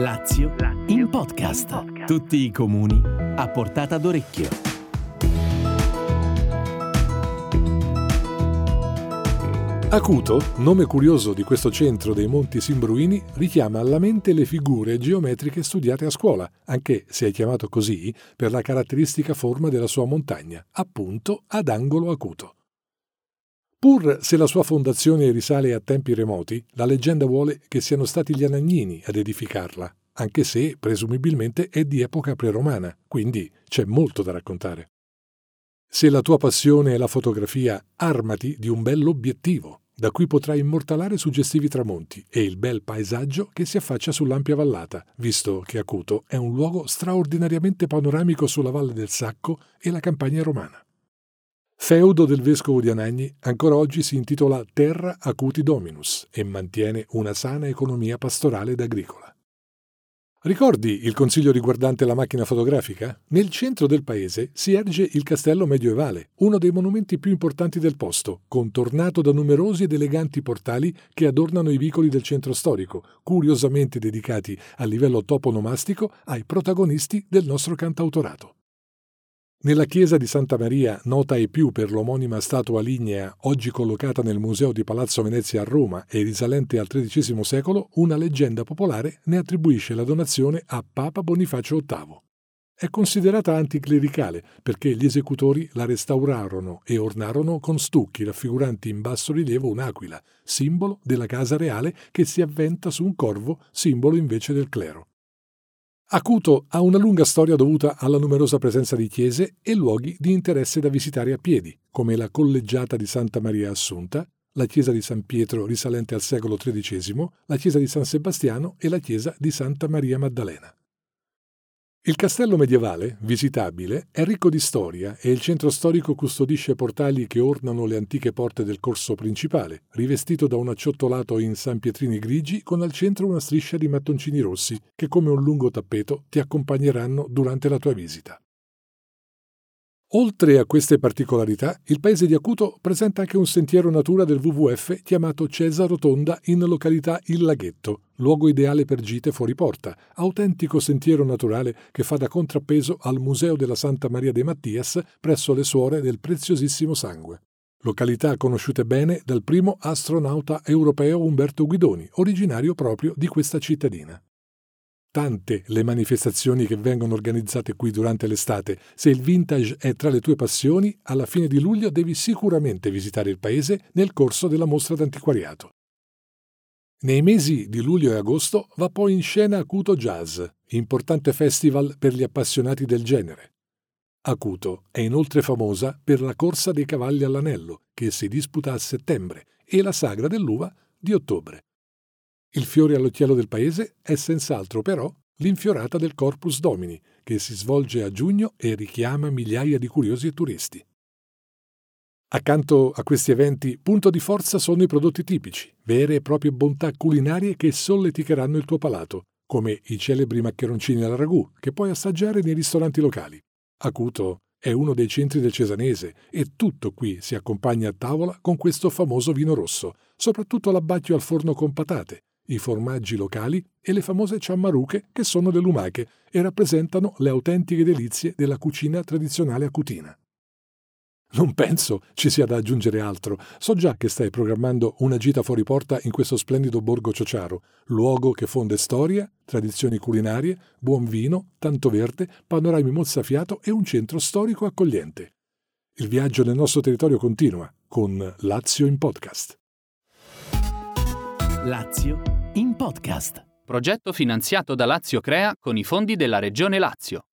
Lazio in podcast. Tutti i comuni a portata d'orecchio. Acuto, nome curioso di questo centro dei Monti Simbruini, richiama alla mente le figure geometriche studiate a scuola, anche se è chiamato così per la caratteristica forma della sua montagna, appunto ad angolo acuto. Pur se la sua fondazione risale a tempi remoti, la leggenda vuole che siano stati gli Anagnini ad edificarla, anche se presumibilmente è di epoca preromana, quindi c'è molto da raccontare. Se la tua passione è la fotografia, armati di un bell'obiettivo, da cui potrai immortalare suggestivi tramonti e il bel paesaggio che si affaccia sull'ampia vallata, visto che Acuto è un luogo straordinariamente panoramico sulla valle del Sacco e la campagna romana. Feudo del vescovo di Anagni ancora oggi si intitola Terra Acuti Dominus e mantiene una sana economia pastorale ed agricola. Ricordi il consiglio riguardante la macchina fotografica? Nel centro del paese si erge il castello medievale, uno dei monumenti più importanti del posto, contornato da numerosi ed eleganti portali che adornano i vicoli del centro storico, curiosamente dedicati a livello toponomastico ai protagonisti del nostro cantautorato. Nella chiesa di Santa Maria, nota ai più per l'omonima statua lignea, oggi collocata nel Museo di Palazzo Venezia a Roma e risalente al XIII secolo, una leggenda popolare ne attribuisce la donazione a Papa Bonifacio VIII. È considerata anticlericale perché gli esecutori la restaurarono e ornarono con stucchi raffiguranti in basso rilievo un'aquila, simbolo della casa reale che si avventa su un corvo, simbolo invece del clero. Acuto ha una lunga storia dovuta alla numerosa presenza di chiese e luoghi di interesse da visitare a piedi, come la collegiata di Santa Maria Assunta, la chiesa di San Pietro risalente al secolo XIII, la chiesa di San Sebastiano e la chiesa di Santa Maria Maddalena. Il castello medievale, visitabile, è ricco di storia e il centro storico custodisce portali che ornano le antiche porte del corso principale, rivestito da un acciottolato in sanpietrini grigi con al centro una striscia di mattoncini rossi che come un lungo tappeto ti accompagneranno durante la tua visita. Oltre a queste particolarità, il paese di Acuto presenta anche un sentiero natura del WWF chiamato Cesa Rotonda in località Il Laghetto, luogo ideale per gite fuori porta, autentico sentiero naturale che fa da contrappeso al Museo della Santa Maria de Mattias presso le suore del preziosissimo sangue. Località conosciute bene dal primo astronauta europeo Umberto Guidoni, originario proprio di questa cittadina. Tante le manifestazioni che vengono organizzate qui durante l'estate. Se il vintage è tra le tue passioni, alla fine di luglio devi sicuramente visitare il paese nel corso della mostra d'antiquariato. Nei mesi di luglio e agosto va poi in scena Acuto Jazz, importante festival per gli appassionati del genere. Acuto è inoltre famosa per la corsa dei cavalli all'anello, che si disputa a settembre, e la sagra dell'uva di ottobre. Il fiore all'occhiello del paese è senz'altro però l'infiorata del Corpus Domini, che si svolge a giugno e richiama migliaia di curiosi e turisti. Accanto a questi eventi, punto di forza sono i prodotti tipici, vere e proprie bontà culinarie che solleticheranno il tuo palato, come i celebri maccheroncini al ragù, che puoi assaggiare nei ristoranti locali. Acuto è uno dei centri del Cesanese e tutto qui si accompagna a tavola con questo famoso vino rosso, soprattutto l'abbacchio al forno con patate, i formaggi locali e le famose ciammaruche che sono le lumache e rappresentano le autentiche delizie della cucina tradizionale acutina. Non penso ci sia da aggiungere altro. So già che stai programmando una gita fuori porta in questo splendido borgo ciociaro, luogo che fonde storia, tradizioni culinarie, buon vino, tanto verde, panorami mozzafiato e un centro storico accogliente. Il viaggio nel nostro territorio continua con Lazio in podcast. Lazio in podcast. Progetto finanziato da Lazio Crea con i fondi della Regione Lazio.